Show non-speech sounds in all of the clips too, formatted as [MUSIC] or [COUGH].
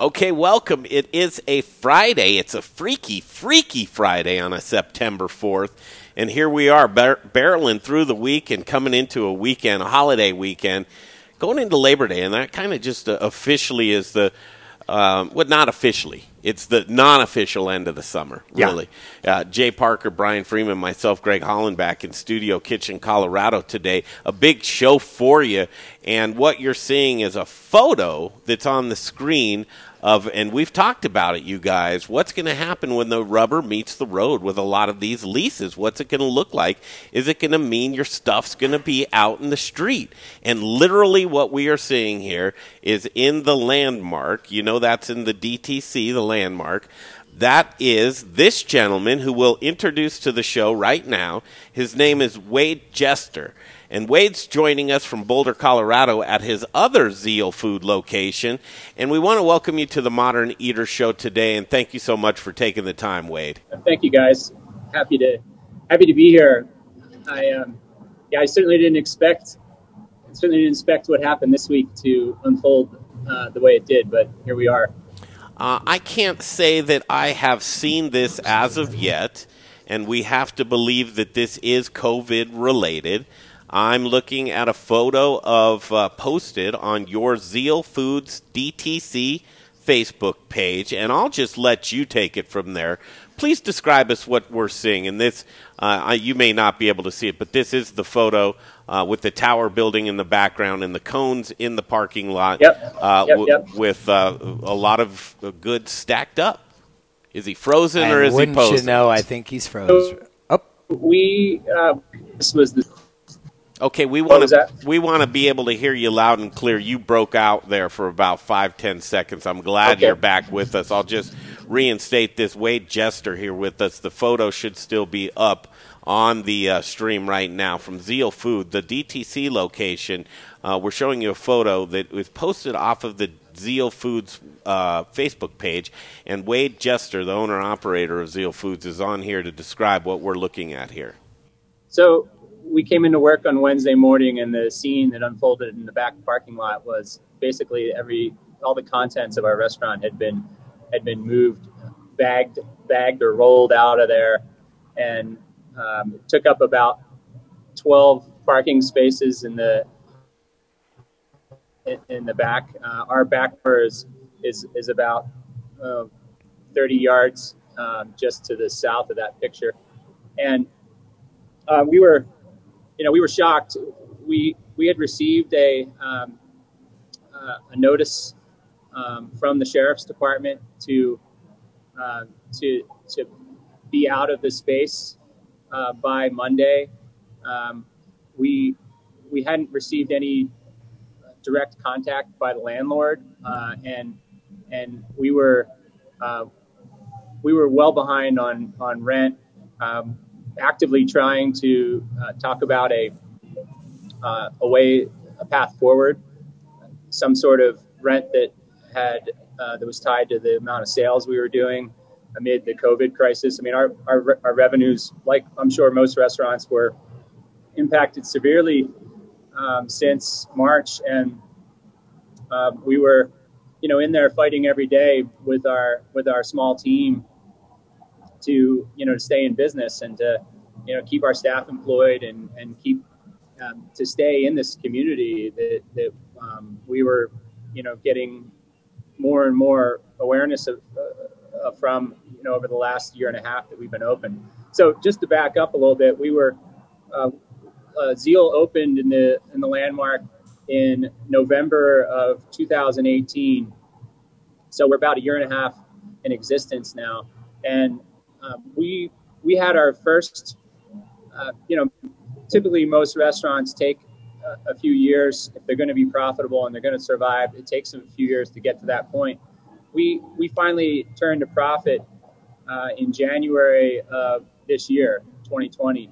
Okay, welcome. It is a Friday. It's a freaky, freaky Friday on a September 4th. And here we are, bar- barreling through the week and coming into a weekend, a holiday weekend, going into Labor Day. And that kind of just uh, officially is the, um, well, not officially. It's the non-official end of the summer, really. Yeah. Uh, Jay Parker, Brian Freeman, myself, Greg Holland, back in Studio Kitchen, Colorado today. A big show for you, and what you're seeing is a photo that's on the screen of, and we've talked about it, you guys. What's going to happen when the rubber meets the road with a lot of these leases? What's it going to look like? Is it going to mean your stuff's going to be out in the street? And literally, what we are seeing here is in the landmark. You know, that's in the DTC, the landmark. That is this gentleman who will introduce to the show right now. His name is Wayde Jester. And Wayde's joining us from Boulder, Colorado at his other Zeal Food location. And we want to welcome you to the Modern Eater Show today. And thank you so much for taking the time, Wayde. Thank you, guys. Happy to happy to be here. I um, yeah, I certainly didn't expect certainly didn't expect what happened this week to unfold uh, the way it did, but here we are. Uh, I can't say that I have seen this as of yet, and we have to believe that this is COVID related. I'm looking at a photo of uh, posted on your Zeal Foods DTC Facebook page, and I'll just let you take it from there. Please describe us what we're seeing. And this, uh, you may not be able to see it, but this is the photo uh, with the tower building in the background and the cones in the parking lot yep. Uh, yep, yep. with uh, a lot of goods stacked up. Is he frozen and or is he posing? you know, I think he's frozen. So oh. We, uh, this was the Okay, we want to we want to be able to hear you loud and clear. You broke out there for about five ten seconds. I'm glad okay. you're back with us. I'll just reinstate this. Wayde Jester here with us. The photo should still be up on the uh, stream right now from Zeal Food, the DTC location. Uh, we're showing you a photo that was posted off of the Zeal Foods uh, Facebook page, and Wayde Jester, the owner operator of Zeal Foods, is on here to describe what we're looking at here. So we came into work on Wednesday morning, and the scene that unfolded in the back parking lot was basically every all the contents of our restaurant had been had been moved, bagged, bagged or rolled out of there, and um, took up about twelve parking spaces in the in, in the back. Uh, our back door is is, is about uh, 30 yards um, just to the south of that picture, and uh, we were you know, we were shocked. We we had received a um, uh, a notice um, from the sheriff's department to uh, to to be out of the space uh, by Monday. Um, we we hadn't received any direct contact by the landlord, uh, and and we were uh, we were well behind on on rent. Um, actively trying to uh, talk about a uh, a way, a path forward, some sort of rent that had uh, that was tied to the amount of sales we were doing amid the COVID crisis. I mean, our, our, our revenues, like I'm sure most restaurants, were impacted severely um, since March, and um, we were, you know, in there fighting every day with our with our small team to you know to stay in business and to you know keep our staff employed and and keep um, to stay in this community that that um, we were you know getting more and more awareness of uh, from you know over the last year and a half that we've been open. So just to back up a little bit, we were uh, uh Zeal opened in the in the landmark in November of 2018. So we're about a year and a half in existence now, and um, we we had our first, uh, you know, typically most restaurants take a, few years if they're going to be profitable and they're going to survive. It takes them a few years to get to that point. We we finally turned a profit uh, in January of this year, 2020,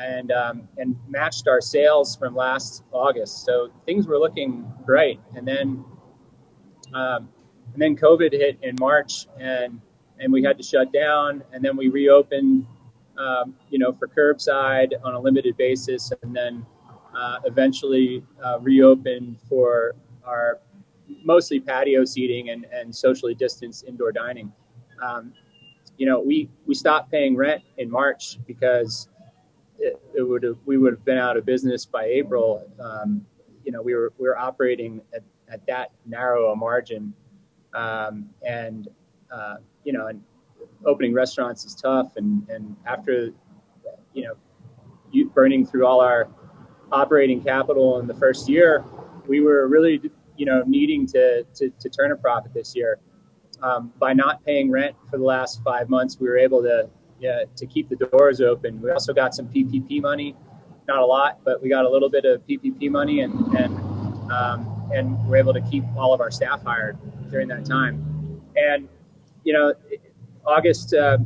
and um, and matched our sales from last August. So things were looking great, and then um, and then COVID hit in March, and and we had to shut down, and then we reopened, um, you know, for curbside on a limited basis, and then uh, eventually uh, reopened for our mostly patio seating and, and socially distanced indoor dining. Um, you know, we, we stopped paying rent in March because it, it would have, we would have been out of business by April. Um, you know, we were we were operating at, at that narrow a margin, um, and uh, you know, and opening restaurants is tough. And and after, you know, you burning through all our operating capital in the first year, we were really you know needing to to, to turn a profit this year. Um, by not paying rent for the last five months, we were able to yeah, to keep the doors open. We also got some PPP money, not a lot, but we got a little bit of PPP money, and and um, and we're able to keep all of our staff hired during that time. And you know, August, uh,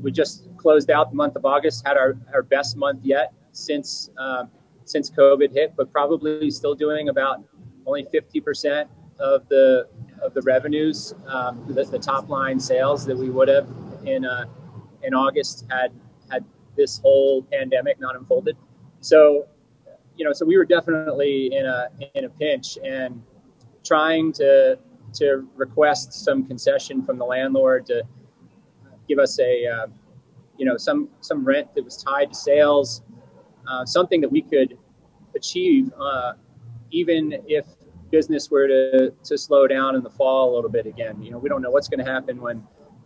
we just closed out the month of August, had our, our best month yet since um, since COVID hit, but probably still doing about only 50% of the of the revenues, um, the, the, top line sales that we would have in uh, in August had had this whole pandemic not unfolded. So, you know, so we were definitely in a in a pinch and trying to to request some concession from the landlord to give us a uh, you know some some rent that was tied to sales, uh, something that we could achieve uh, even if business were to, to slow down in the fall a little bit again. You know, we don't know what's going to happen when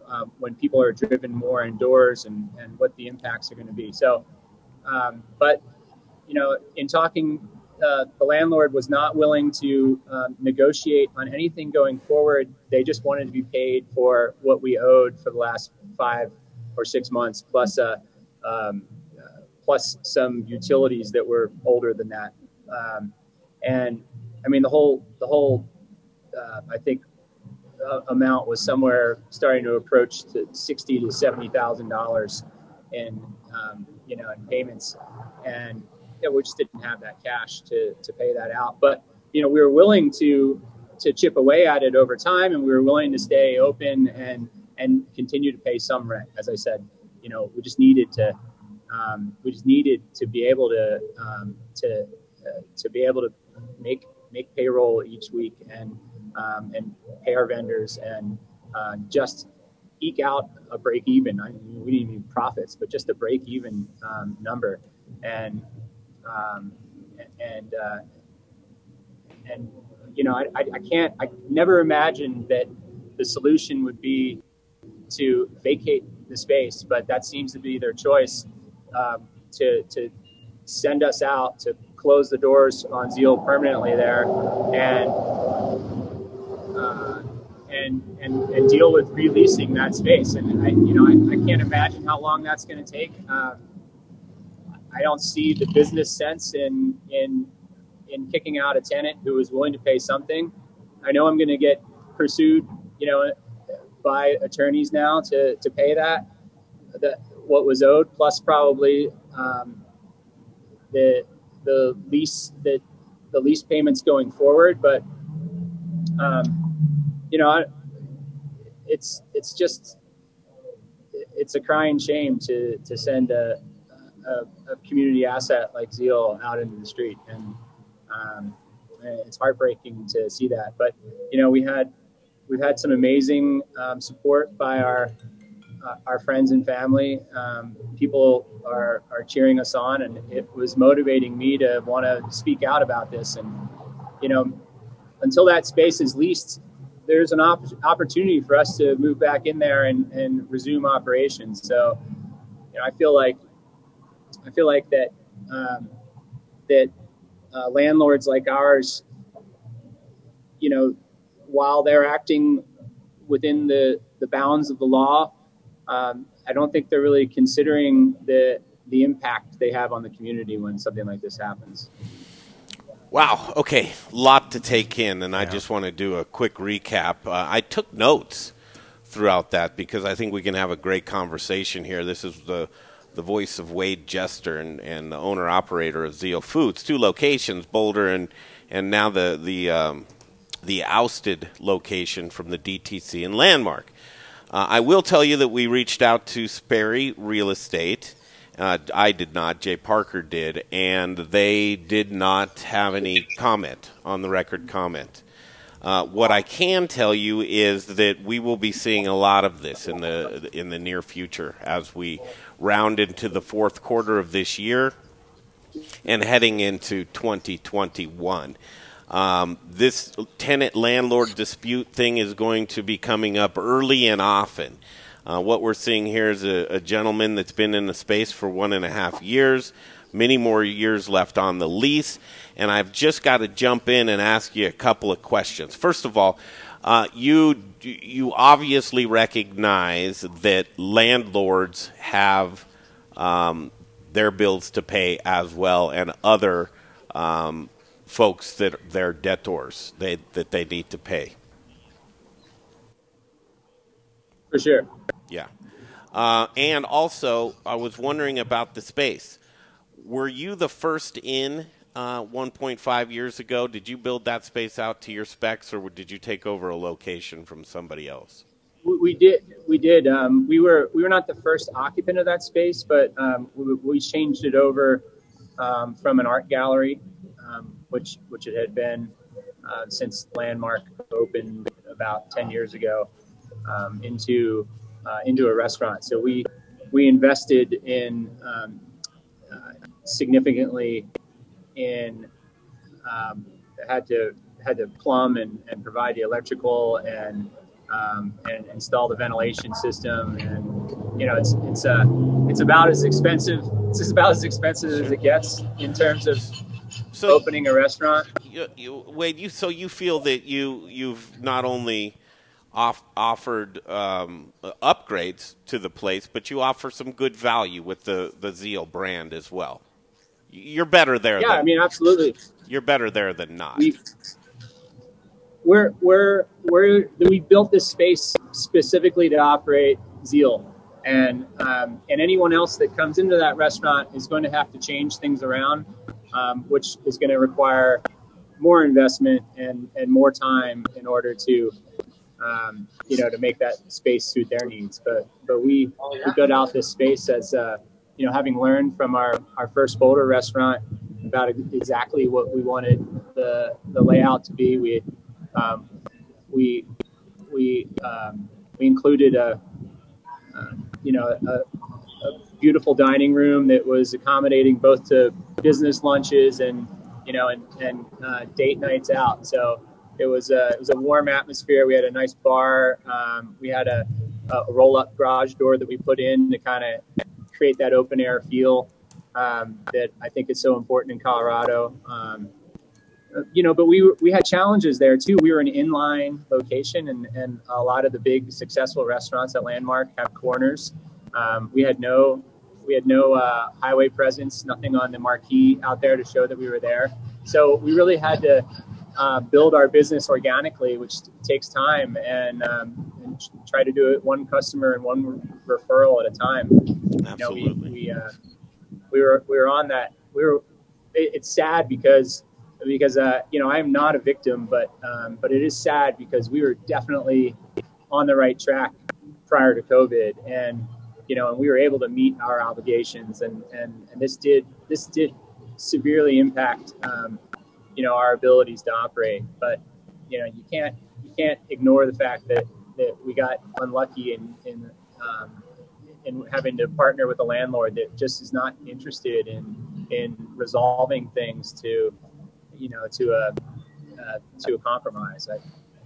um, when people are driven more indoors and, and what the impacts are going to be. So, um, but you know, in talking, uh, the landlord was not willing to um, negotiate on anything going forward. They just wanted to be paid for what we owed for the last five or six months, plus uh, um, uh, plus some utilities that were older than that. Um, and I mean, the whole the whole uh, I think uh, amount was somewhere starting to approach to sixty to seventy thousand dollars in um, you know in payments, and know, we just didn't have that cash to to pay that out. But you know we were willing to to chip away at it over time, and we were willing to stay open and and continue to pay some rent. As I said, you know we just needed to um, we just needed to be able to um, to uh, to be able to make make payroll each week and um, and pay our vendors and uh, just eke out a break even. I mean, we didn't need profits, but just a break even um, number. And um, and uh, and you know, I, I can't, I never imagined that the solution would be to vacate the space, but that seems to be their choice um, to to send us out to close the doors on Zeal permanently there and uh, and, and and deal with releasing that space. And I, you know, I, I can't imagine how long that's going to take. Um, I don't see the business sense in in in kicking out a tenant who is willing to pay something. I know I'm going to get pursued, you know, by attorneys now to to pay that that what was owed plus probably um, the the lease that the lease payments going forward. But um, you know, it's it's just it's a crying shame to to send a, a, a community asset like Zeal out into the street, and um, it's heartbreaking to see that. But you know, we had we've had some amazing um, support by our uh, our friends and family. Um, people are are cheering us on, and it was motivating me to want to speak out about this. And you know, until that space is leased, there's an op- opportunity for us to move back in there and, and resume operations. So, you know, I feel like I feel like that um, that uh, landlords like ours, you know, while they're acting within the the bounds of the law, um, I don't think they're really considering the the impact they have on the community when something like this happens. Wow. Okay. Lot to take in, and yeah. I just want to do a quick recap. Uh, I took notes throughout that because I think we can have a great conversation here. This is the the voice of Wayde Jester and, and the owner operator of Zeal Foods, two locations, Boulder and and now the the um, the ousted location from the DTC and Landmark. Uh, I will tell you that we reached out to Sperry Real Estate uh, I did not. Jay Parker did, and they did not have any comment on the record comment. Uh, what I can tell you is that we will be seeing a lot of this in the in the near future as we round into the fourth quarter of this year and heading into 2021. Um, this tenant landlord dispute thing is going to be coming up early and often. Uh, what we're seeing here is a, a, gentleman that's been in the space for one and a half years, many more years left on the lease, and I've just got to jump in and ask you a couple of questions. First of all, uh, you you obviously recognize that landlords have um, their bills to pay as well, and other um, folks that they're debtors they, that they need to pay. For sure. Yeah. Uh, and also, I was wondering about the space. Were you the first in uh, 1.5 years ago? Did you build that space out to your specs, or did you take over a location from somebody else? We did. We did. Um, we were we were not the first occupant of that space, but um, we, we, changed it over um, from an art gallery, um, which which it had been uh, since Landmark opened about 10 years ago, um, into uh, into a restaurant. So we we invested in um, uh, significantly in um, had to had to plumb and, and provide the electrical and um, and install the ventilation system and you know it's it's uh, it's about as expensive it's about as expensive as it gets in terms of so opening a restaurant. You, you, wait, you so you feel that you you've not only off, offered um, upgrades to the place, but you offer some good value with the, the Zeal brand as well. You're better there. Yeah, than, I mean, absolutely. You're better there than not. We, we're, we're, we're, we built this space specifically to operate Zeal. And, um, and anyone else that comes into that restaurant is going to have to change things around, um, which is going to require more investment and, and more time in order to um, you know, to make that space suit their needs. But but we we built out this space as uh, you know, having learned from our our first Boulder restaurant about exactly what we wanted the the layout to be. We um, we we um, we included a uh, you know a, a beautiful dining room that was accommodating both to business lunches and you know and and uh, date nights out. So it was a it was a warm atmosphere. We had a nice bar. Um, we had a, a roll up garage door that we put in to kind of create that open air feel um, that I think is so important in Colorado. Um, you know, but we we had challenges there too. We were an inline location, and and a lot of the big successful restaurants at Landmark have corners. Um, we had no we had no uh, highway presence, nothing on the marquee out there to show that we were there. So we really had to uh, build our business organically, which takes time, and, um, and, try to do it one customer and one referral at a time. Absolutely. You know, we we, uh, we were we were on that. We were. It, it's sad because because uh, you know I am not a victim, but um, but it is sad because we were definitely on the right track prior to COVID, and you know, and we were able to meet our obligations, and and, and this did this did severely impact um, you know our abilities to operate. But you know you can't you can't ignore the fact that that we got unlucky in in um, in having to partner with a landlord that just is not interested in in resolving things to you know to a uh, to a compromise. I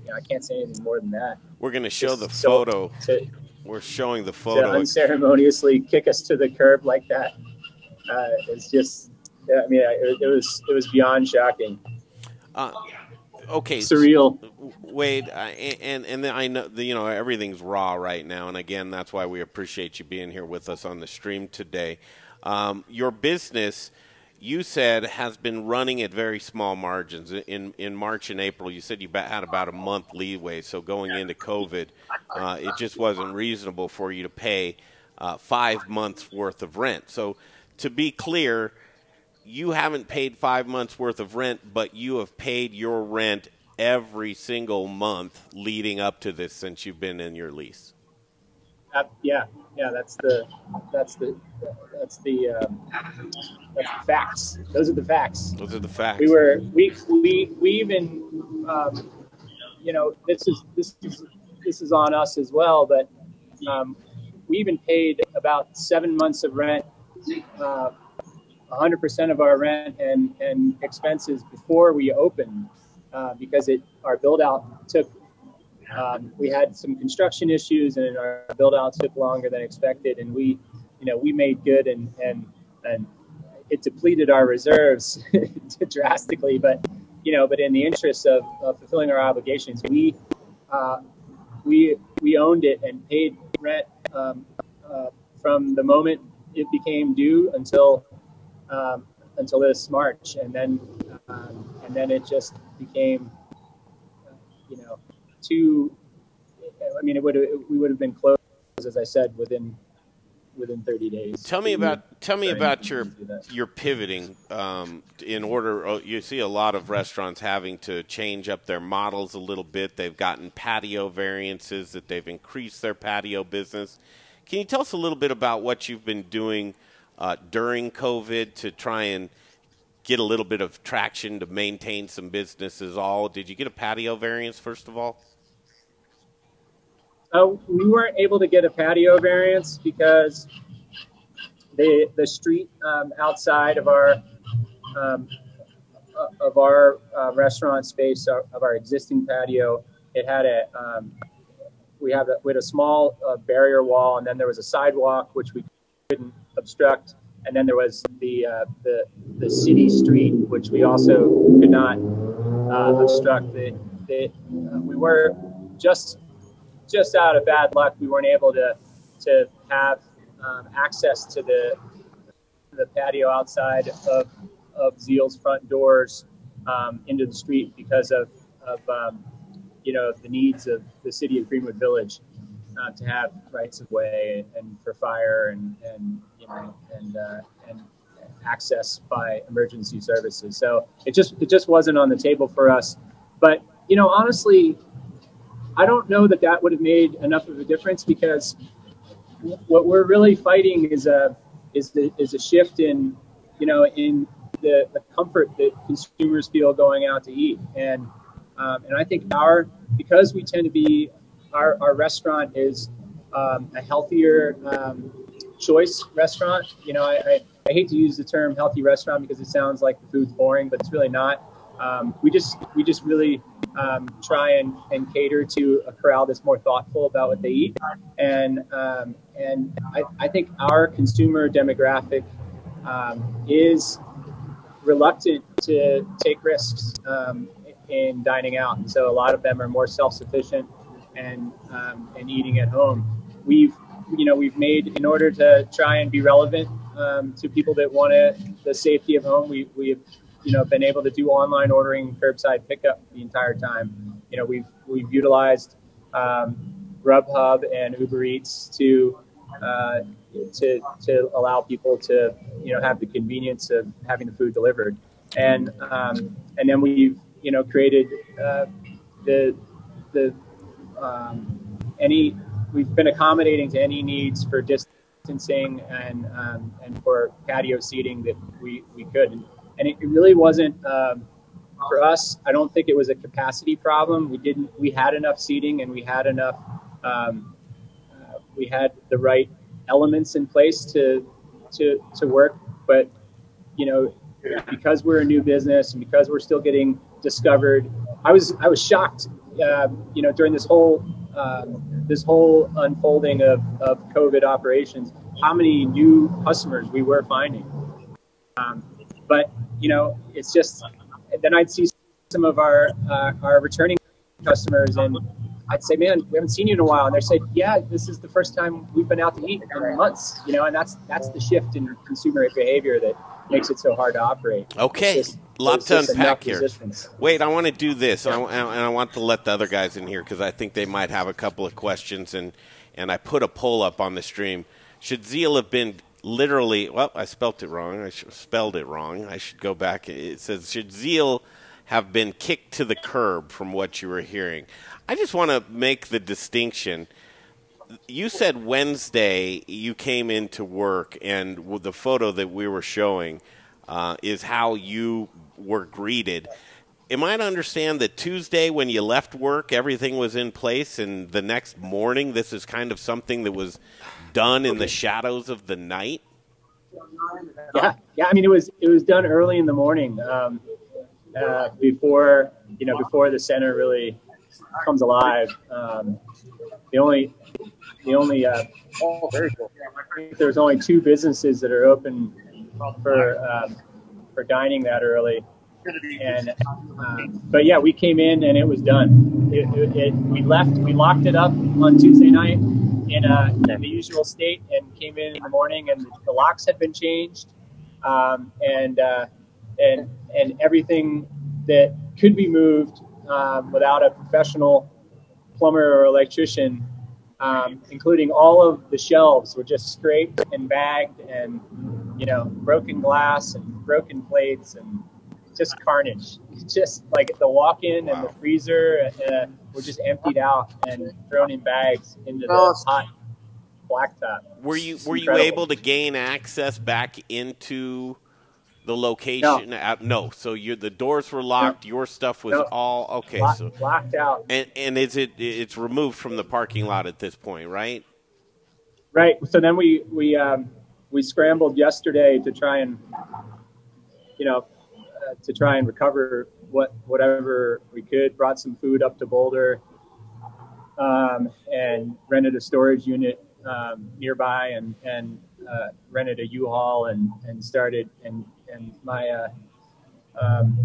you know, I can't say anything more than that. We're going to show the photo. To, We're showing the photo. To unceremoniously kick us to the curb like that uh, is just I mean, it, it was it was beyond shocking. Uh, okay, surreal. Wayde, and and I know you know everything's raw right now, and again, that's why we appreciate you being here with us on the stream today. Um, your business, you said, has been running at very small margins. In in March and April, you said you had about a month leeway. So going into COVID, uh, it just wasn't reasonable for you to pay uh, five months worth of rent. So to be clear you haven't paid five months worth of rent, but you have paid your rent every single month leading up to this since you've been in your lease. Uh, yeah, yeah, that's the that's the that's the um, that's the facts. Those are the facts. Those are the facts. We were we we we even um, you know, this is this is this is on us as well. But um, we even paid about seven months of rent, uh, 100% of our rent and and expenses before we opened, uh, because it our build out took. Um, we had some construction issues and our build out took longer than expected, and we, you know, we made good and and and it depleted our reserves [LAUGHS] drastically, but you know, but in the interest of, of fulfilling our obligations, we uh, we we owned it and paid rent um, uh, from the moment it became due until um, until this March, and then um, and then it just became, you know, too. I mean, it would we would have been closed, as I said, within within 30 days. Tell me about tell me about your your pivoting um, in order. Oh, you see a lot of restaurants having to change up their models a little bit. They've gotten patio variances that they've increased their patio business. Can you tell us a little bit about what you've been doing uh, during COVID to try and get a little bit of traction to maintain some businesses? All did you get a patio variance first of all? Uh, we weren't able to get a patio variance because the the street um, outside of our um, uh, of our uh, restaurant space uh, of our existing patio, it had a um, we have a, we had a small uh, barrier wall, and then there was a sidewalk which we couldn't obstruct, and then there was the uh, the the city street which we also could not obstruct. The, the we were just just out of bad luck, we weren't able to to have um, access to the the patio outside of of Zeal's front doors um, into the street because of of um, you know the needs of the city of Greenwood Village to have rights of way and for fire and and you know and uh, and access by emergency services. So it just it just wasn't on the table for us. But you know honestly, I don't know that that would have made enough of a difference because what we're really fighting is a is the is a shift in you know in the, the comfort that consumers feel going out to eat and um, and I think our because we tend to be our, our restaurant is um, a healthier um, choice restaurant. You know, I, I, I, hate to use the term healthy restaurant because it sounds like the food's boring, but it's really not. Um, we just we just really um, try and, and cater to a crowd that's more thoughtful about what they eat. And um, and I, I think our consumer demographic um, is reluctant to take risks in dining out. And so a lot of them are more self-sufficient and um, and eating at home. We've you know we've made in order to try and be relevant um, to people that want it, the safety of home. We we have you know been able to do online ordering, curbside pickup the entire time. You know we've we've utilized um, Grubhub and Uber Eats to uh, to to allow people to you know have the convenience of having the food delivered, and um, and then we've you know created uh, the the um, any we've been accommodating to any needs for distancing and um, and for patio seating that we we could. And, and it, really wasn't um, for us. I don't think it was a capacity problem. We didn't. We had enough seating and we had enough. Um, uh, we had the right elements in place to to to work, but you know, because we're a new business and because we're still getting discovered, I was I was shocked. Uh, you know, during this whole um, this whole unfolding of, of COVID operations, how many new customers we were finding. Um, but you know, it's just then I'd see some of our uh, our returning customers and I'd say, man, we haven't seen you in a while. And they say, yeah, this is the first time we've been out to eat in months, you know, and that's, that's the shift in consumer behavior that makes it so hard to operate. Okay. Just, lot to unpack here. Wait, I want to do this, yeah. and, I, and I want to let the other guys in here because I think they might have a couple of questions. And, and I put a poll up on the stream. Should Zeal have been literally, well, I spelt it wrong. I spelled it wrong. I should go back. It says, should Zeal have been kicked to the curb from what you were hearing? I just want to make the distinction. You said Wednesday you came into work, and the photo that we were showing uh, is how you were greeted. am I to understand that Tuesday, when you left work, everything was in place, and the next morning, this is kind of something that was done in the shadows of the night? Yeah, yeah. I mean, it was it was done early in the morning, um, uh, before you know before the center really comes alive. Um, the only the only uh, only two businesses that are open for um, for dining that early, and um, but yeah, we came in and it was done. It, it, it, we left, we locked it up on Tuesday night in, uh, in the usual state, and came in in the morning, and the locks had been changed, um, and uh, and and everything that could be moved um, without a professional plumber or electrician um, including all of the shelves were just scraped and bagged and you know broken glass and broken plates and just carnage just like the walk-in wow. and the freezer uh, were just emptied out and thrown in bags into the hot blacktop were you were you able to gain access back into the location? No. At, no. So you the doors were locked. No. Your stuff was no. all okay. Lock, so locked out. And and is it it's removed from the parking lot at this point, right? Right. So then we we um, we scrambled yesterday to try and you know uh, to try and recover what whatever we could. Brought some food up to Boulder. Um, and rented a storage unit um, nearby and, and uh, rented a U-Haul and, and started and and my uh, um,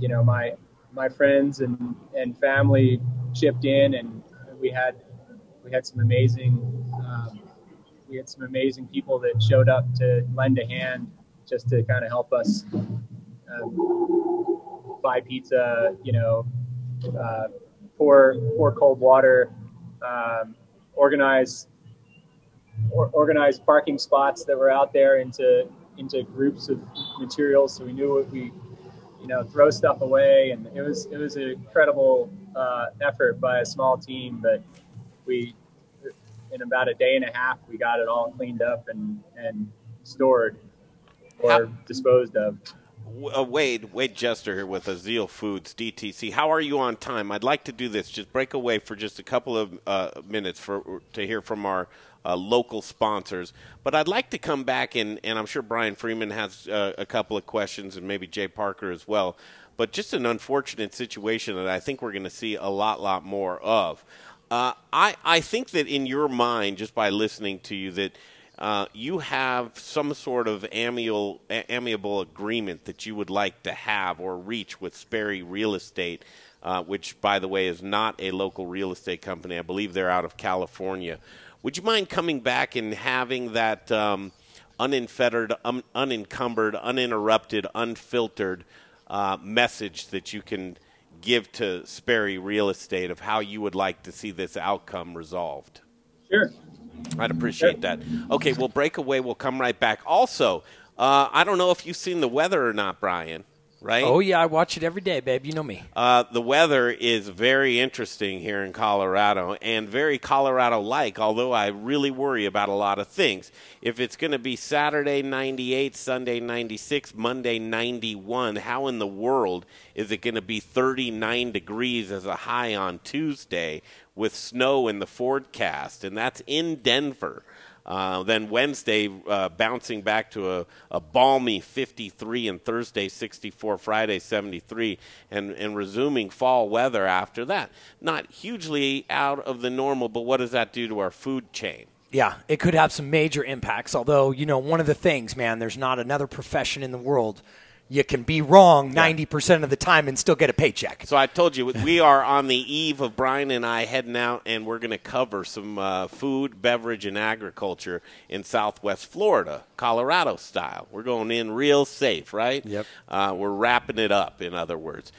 you know my my friends and and family chipped in, and we had we had some amazing um, we had some amazing people that showed up to lend a hand just to kind of help us um, buy pizza, you know, uh, pour pour cold water, um, organize or, organize parking spots that were out there into into groups of materials, so we knew what we, you know, throw stuff away, and it was it was an incredible uh, effort by a small team, but we in about a day and a half we got it all cleaned up and and stored or How- disposed of. Uh, Wayde, Wayde Jester here with Zeal Foods DTC. How are you on time? I'd like to do this. Just break away for just a couple of uh, minutes for to hear from our uh, local sponsors. But I'd like to come back and, and I'm sure Brian Freeman has uh, a couple of questions and maybe Jay Parker as well. But just an unfortunate situation that I think we're going to see a lot, lot more of. Uh, I I think that in your mind, just by listening to you, that uh, you have some sort of amiable, amiable agreement that you would like to have or reach with Sperry Real Estate, uh, which, by the way, is not a local real estate company. I believe they're out of California. Would you mind coming back and having that um, unfettered, um, unencumbered, uninterrupted, unfiltered uh, message that you can give to Sperry Real Estate of how you would like to see this outcome resolved? Sure. I'd appreciate that. Okay, we'll break away. We'll come right back. Also, uh, I don't know if you've seen the weather or not, Brian. Right? Oh yeah, I watch it every day, babe. You know me. Uh, the weather is very interesting here in Colorado and very Colorado-like. Although I really worry about a lot of things. If it's going to be Saturday 98, Sunday 96, Monday 91, how in the world is it going to be 39 degrees as a high on Tuesday with snow in the forecast, and that's in Denver. Uh, then Wednesday, uh, bouncing back to a, a, balmy 53, and Thursday 64, Friday 73, and, and resuming fall weather after that. Not hugely out of the normal, but what does that do to our food chain? Yeah, it could have some major impacts. Although, you know, one of the things, man, there's not another profession in the world you can be wrong 90% of the time and still get a paycheck. So I told you, we are on the eve of Brian and I heading out, and we're going to cover some uh, food, beverage, and agriculture in southwest Florida, Colorado style. We're going in real safe, right? Yep. Uh, we're wrapping it up, in other words.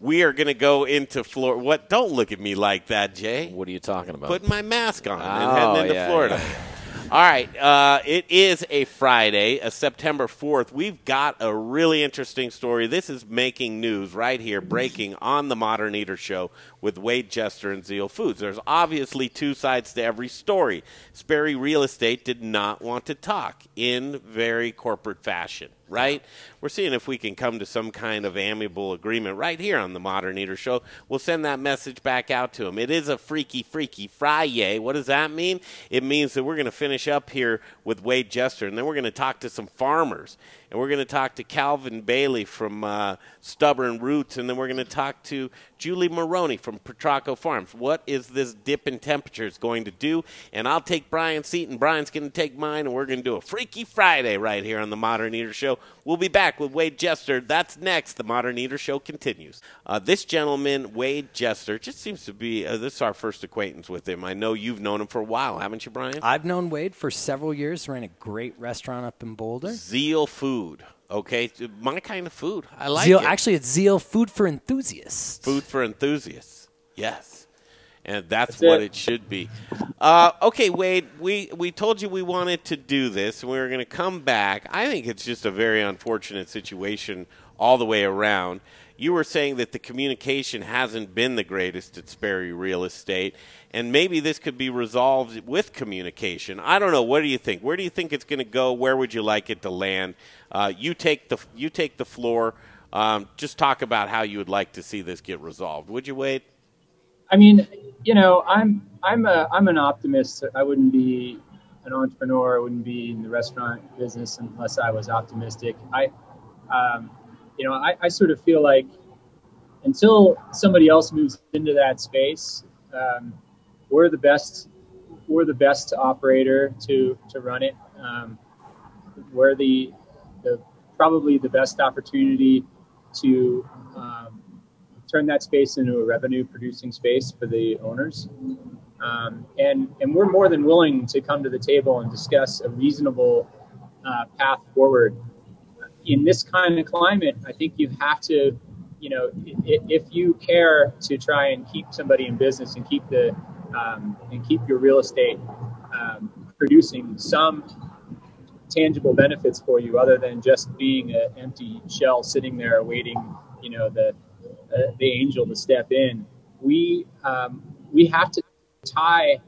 We are going to go into Florida. What? Don't look at me like that, Jay. What are you talking about? Putting my mask on oh, and heading into yeah, Florida. yeah, yeah. All right. Uh, it is a Friday, a September 4th. We've got a really interesting story. This is making news right here, breaking on the Modern Eater Show with Wayde Jester and Zeal Foods. There's obviously two sides to every story. Sperry Real Estate did not want to talk in very corporate fashion, right? We're seeing if we can come to some kind of amiable agreement right here on the Modern Eater Show. We'll send that message back out to him. It is a freaky, freaky Friday. What does that mean? It means that we're going to finish up here with Wayde Jester, and then we're going to talk to some farmers and we're going to talk to Calvin Bailey from uh, Stubborn Roots, and then we're going to talk to Julie Maroney from Petrocco Farms. What is this dip in temperatures going to do? And I'll take Brian's seat, and Brian's going to take mine, and we're going to do a Freaky Friday right here on the Modern Eater Show. We'll be back with Wayde Jester. That's next. The Modern Eater Show continues. Uh, this gentleman, Wayde Jester, just seems to be uh, this is our first acquaintance with him. I know you've known him for a while, haven't you, Brian? I've known Wayde for several years. Ran a great restaurant up in Boulder. Zeal Food. Okay, my kind of food. I like Zeal, it. Actually, it's Zeal Food for Enthusiasts. Food for enthusiasts. Yes, and that's, that's what it. it. should be. Uh, okay, Wayde. We we told you we wanted to do this, and we were going to come back. I think it's just a very unfortunate situation all the way around you were saying that the communication hasn't been the greatest at Sperry Real Estate, and maybe this could be resolved with communication. I don't know. What do you think? Where do you think it's going to go? Where would you like it to land? Uh, you take the you take the floor. Um, just talk about how you would like to see this get resolved. Would you, Wayde? I mean, you know, I'm I'm a I'm an optimist. I wouldn't be an entrepreneur. I wouldn't be in the restaurant business unless I was optimistic. I um, you know, I, I sort of feel like until somebody else moves into that space, um, we're the best. We're the best operator to to run it. Um, we're the the probably the best opportunity to turn that space into a revenue producing space for the owners. Um, and and we're more than willing to come to the table and discuss a reasonable uh, path forward in this kind of climate, I think you have to, you know, if you care to try and keep somebody in business and keep the um, and keep your real estate um, producing some tangible benefits for you, other than just being an empty shell sitting there waiting, you know, the uh, the angel to step in. We um, we have to tie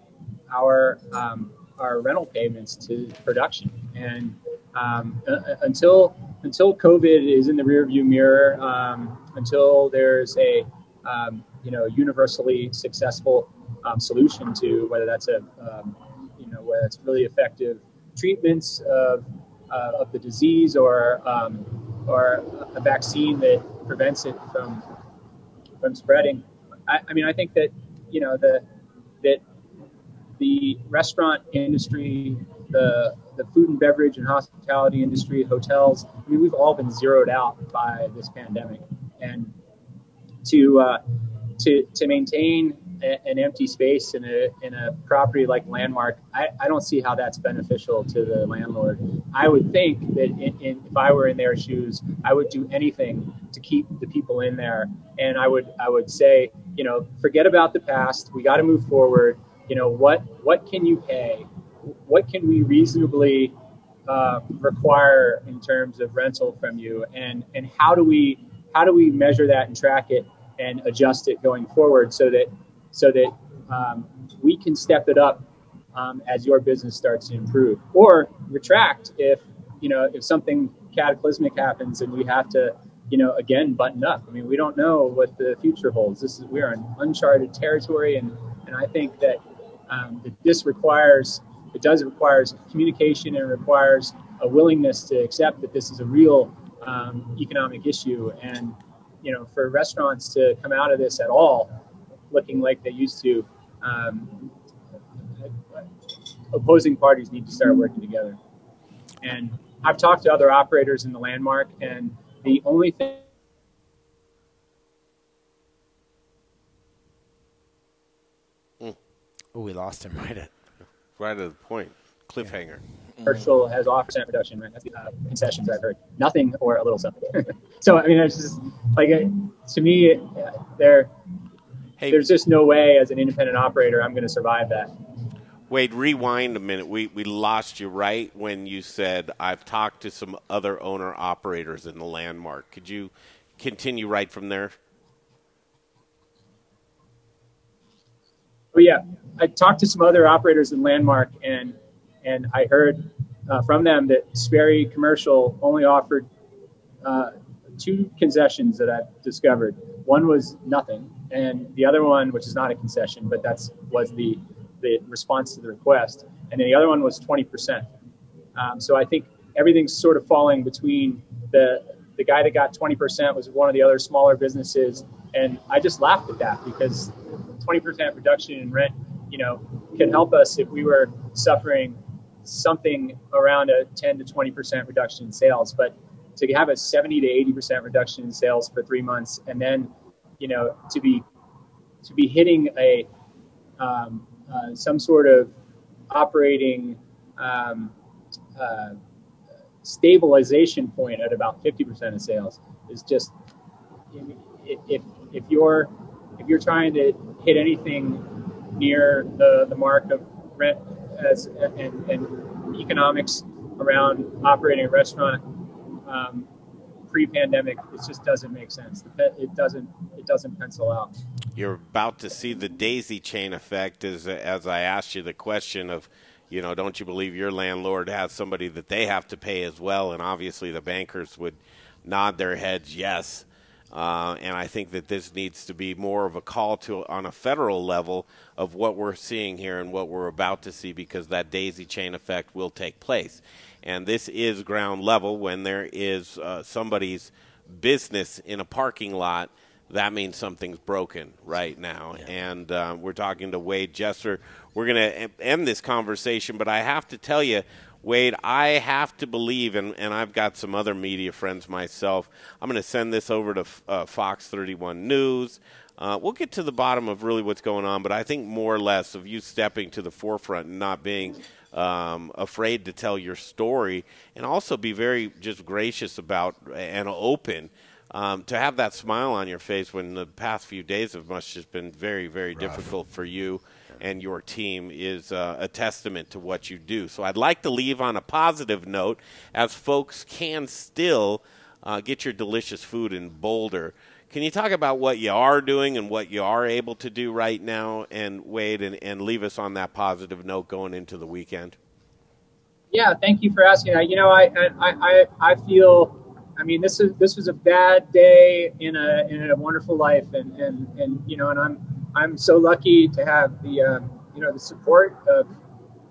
our um, our rental payments to production, and um, uh, until until COVID is in the rearview mirror, um, until there's a um, you know universally successful um, solution to whether that's a you know whether it's really effective treatments of, uh, of the disease or or a vaccine that prevents it from from spreading. I, I mean, I think that you know the that the restaurant industry, the the food and beverage and hospitality industry, hotels. I mean, we've all been zeroed out by this pandemic, and to uh, to to maintain a, an empty space in a in a property like Landmark, I, I don't see how that's beneficial to the landlord. I would think that in, in, if I were in their shoes, I would do anything to keep the people in there, and I would I would say, you know, forget about the past. We got to move forward. You know what what can you pay? what can we reasonably uh, require in terms of rental from you, and and how do we how do we measure that and track it and adjust it going forward so that so that um, we can step it up um, as your business starts to improve, or retract if you know if something cataclysmic happens and we have to you know again button up. I mean, we don't know what the future holds. This is we are in uncharted territory, and and I think that um, that this requires it does require communication and requires a willingness to accept that this is a real um, economic issue. And you know, for restaurants to come out of this at all looking like they used to, um, opposing parties need to start working together. And I've talked to other operators in the landmark, and the only thing Oh, we lost him right at right at the point. Cliffhanger. Commercial has off percent reduction, right? That's the uh, concessions I've heard. Nothing or a little something. [LAUGHS] so I mean, it's just like uh, to me, uh, there, hey, there's just no way as an independent operator I'm going to survive that. Wayde, rewind a minute. We we lost you right when you said I've talked to some other owner operators in the landmark. Could you continue right from there? Oh yeah, I talked to some other operators in Landmark, and and I heard uh, from them that Sperry Commercial only offered uh, two concessions that I've discovered. One was nothing, and the other one, which is not a concession, but that's was the the response to the request, and then the other one was 20%. Um, so I think everything's sort of falling between the the guy that got 20% was one of the other smaller businesses, and I just laughed at that because 20% reduction in rent, you know, can help us if we were suffering something around a 10 to 20% reduction in sales, but to have a 70 to 80% reduction in sales for three months, and then, you know, to be to be hitting a um, uh, some sort of operating um, uh, stabilization point at about 50% of sales is just if, if you're if you're trying to hit anything near the, the mark of rent as and, and economics around operating a restaurant um, pre-pandemic, it just doesn't make sense. It doesn't it doesn't pencil out. You're about to see the daisy chain effect, as as I asked you the question of, you know, don't you believe your landlord has somebody that they have to pay as well? And obviously, the bankers would nod their heads yes. Uh, and I think that this needs to be more of a call to on a federal level of what we're seeing here and what we're about to see because that daisy chain effect will take place. And this is ground level when there is uh, somebody's business in a parking lot. That means something's broken right now. Yeah. And uh, we're talking to Wayde Jester. We're going to end this conversation, but I have to tell you, Wayde, I have to believe, and, and I've got some other media friends myself. I'm going to send this over to uh, Fox 31 News. Uh, we'll get to the bottom of really what's going on, but I think more or less of you stepping to the forefront and not being um, afraid to tell your story, and also be very just gracious about and open. Um, to have that smile on your face when the past few days have must just been very, very Rough. difficult for you and your team is uh, a testament to what you do. So I'd like to leave on a positive note, as folks can still uh, get your delicious food in Boulder. Can you talk about what you are doing and what you are able to do right now, and Wayde, and, and leave us on that positive note going into the weekend? Yeah, thank you for asking. You know, I I, I, I feel. I mean, this is this was a bad day in a in a wonderful life, and and and you know, and I'm I'm so lucky to have the um, you know the support of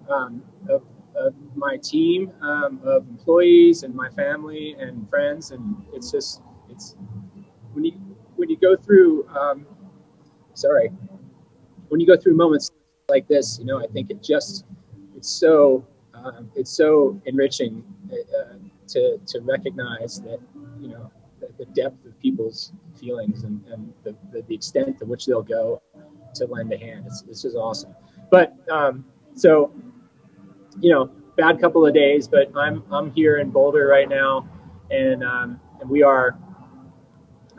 um, of, of, my team um, of employees and my family and friends, and it's just it's when you when you go through, um, sorry, when you go through moments like this, you know, I think it just it's so um, it's so enriching uh, to to recognize that you know the, the depth of people's feelings and, and the, the, the, extent to which they'll go to lend a hand. It's, just awesome. But um, so, you know, bad couple of days, but I'm I'm here in Boulder right now, and um, and we are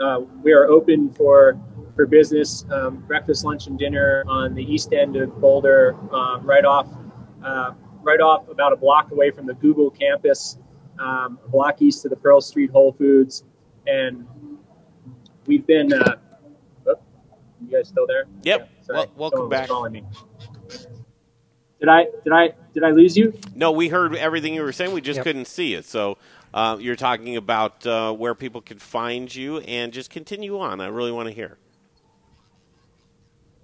uh, we are open for for business, um, breakfast, lunch, and dinner on the east end of Boulder, uh, right off uh, right off about a block away from the Google campus, um, a block east of the Pearl Street Whole Foods, and we've been. Uh, you guys still there? Yep. Yeah, well, welcome back. Calling me. Did I did I did I lose you? No, we heard everything you were saying. We just yep. couldn't see it. So uh, you're talking about uh, where people can find you, and just continue on. I really want to hear.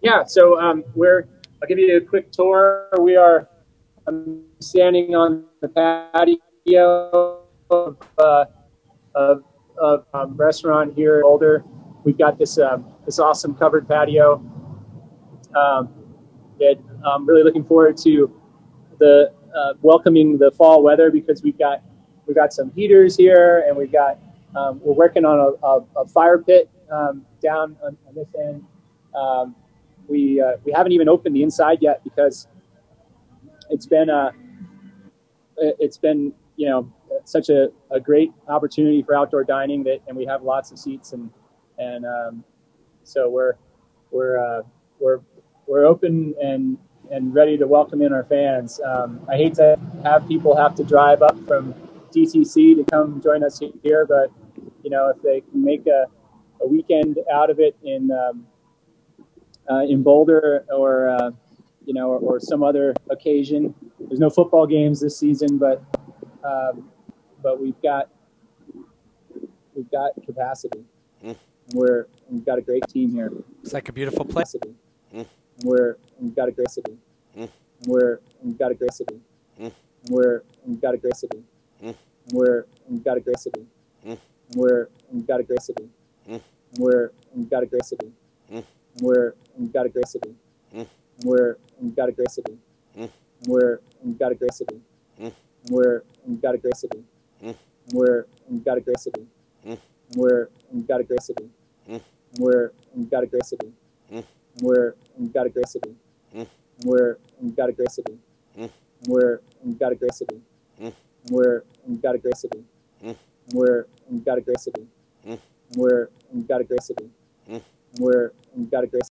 Yeah, so um, we're. I'll give you a quick tour. We are. I'm standing on the patio of, uh, of, of um, restaurant here in Boulder. We've got this um, this awesome covered patio. Um, that I'm really looking forward to the uh, welcoming the fall weather because we've got we've got some heaters here, and we've got um, we're working on a, a, a fire pit um, down on, on, this end. Um, we uh, we haven't even opened the inside yet because it's been a uh, it's been you know such a, a great opportunity for outdoor dining that and we have lots of seats and and um, so we're we're uh, we're we're open and and ready to welcome in our fans. Um, I hate to have people have to drive up from DCC to come join us here. But you know, if they can make a, a weekend out of it in um, uh, in Boulder or uh, you know or, or, some other occasion. There's no football games this season, but um, but we've got we've got capacity. Mm. And we're we've got a great team here. It's like a beautiful place. Mm. We're we've got a great city. Mm. We're we've got a great city. Mm. We're we've got a great city. Mm. We're we've got a great city. Mm. We're we've got a great city. Mm. We're we've got a great city. Mm. We're we've got a great city. Mm. We're we've got a great city. Mm. We're we've got a great city. Mm. We're we've got a great city. Mm. We're we've got a great city. Mm. And we're we've got a great city. Mm mm. where we've got aggressivity, mm. where we've got aggressivity, mm. where we've got aggressivity, mm. where we've got aggressivity, mm. where we've got aggressivity, mm. where we've got aggressivity, mm. where we've got aggressivity, mm. where we've got aggressivity.